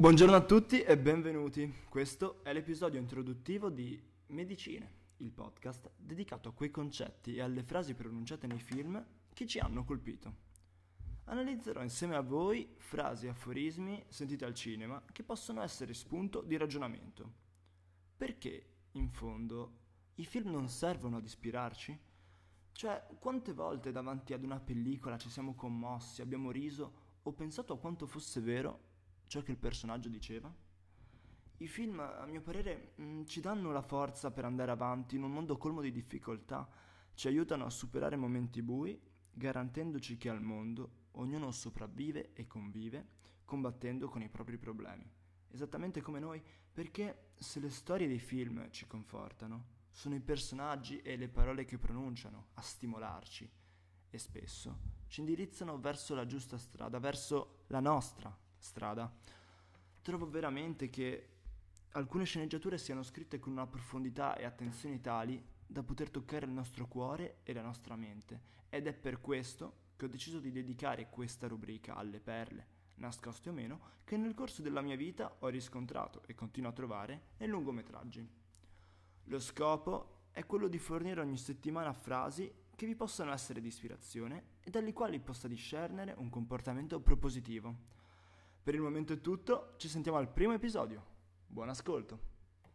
Buongiorno a tutti e benvenuti. Questo è l'episodio introduttivo di Medicine, il podcast dedicato a quei concetti e alle frasi pronunciate nei film che ci hanno colpito. Analizzerò insieme a voi frasi e aforismi sentiti al cinema che possono essere spunto di ragionamento. Perché, in fondo, i film non servono ad ispirarci? Cioè, quante volte davanti ad una pellicola ci siamo commossi, abbiamo riso o pensato a quanto fosse vero ciò che il personaggio diceva? I film, a mio parere, mm, ci danno la forza per andare avanti in un mondo colmo di difficoltà, ci aiutano a superare momenti bui, garantendoci che al mondo ognuno sopravvive e convive, combattendo con i propri problemi. Esattamente come noi, perché se le storie dei film ci confortano, sono i personaggi e le parole che pronunciano a stimolarci e spesso ci indirizzano verso la giusta strada, verso la nostra strada. Trovo veramente che alcune sceneggiature siano scritte con una profondità e attenzione tali da poter toccare il nostro cuore e la nostra mente ed è per questo che ho deciso di dedicare questa rubrica alle perle, nascoste o meno, che nel corso della mia vita ho riscontrato e continuo a trovare nei lungometraggi. Lo scopo è quello di fornire ogni settimana frasi che vi possano essere di ispirazione e dalle quali possa discernere un comportamento propositivo per il momento è tutto, ci sentiamo al primo episodio. Buon ascolto!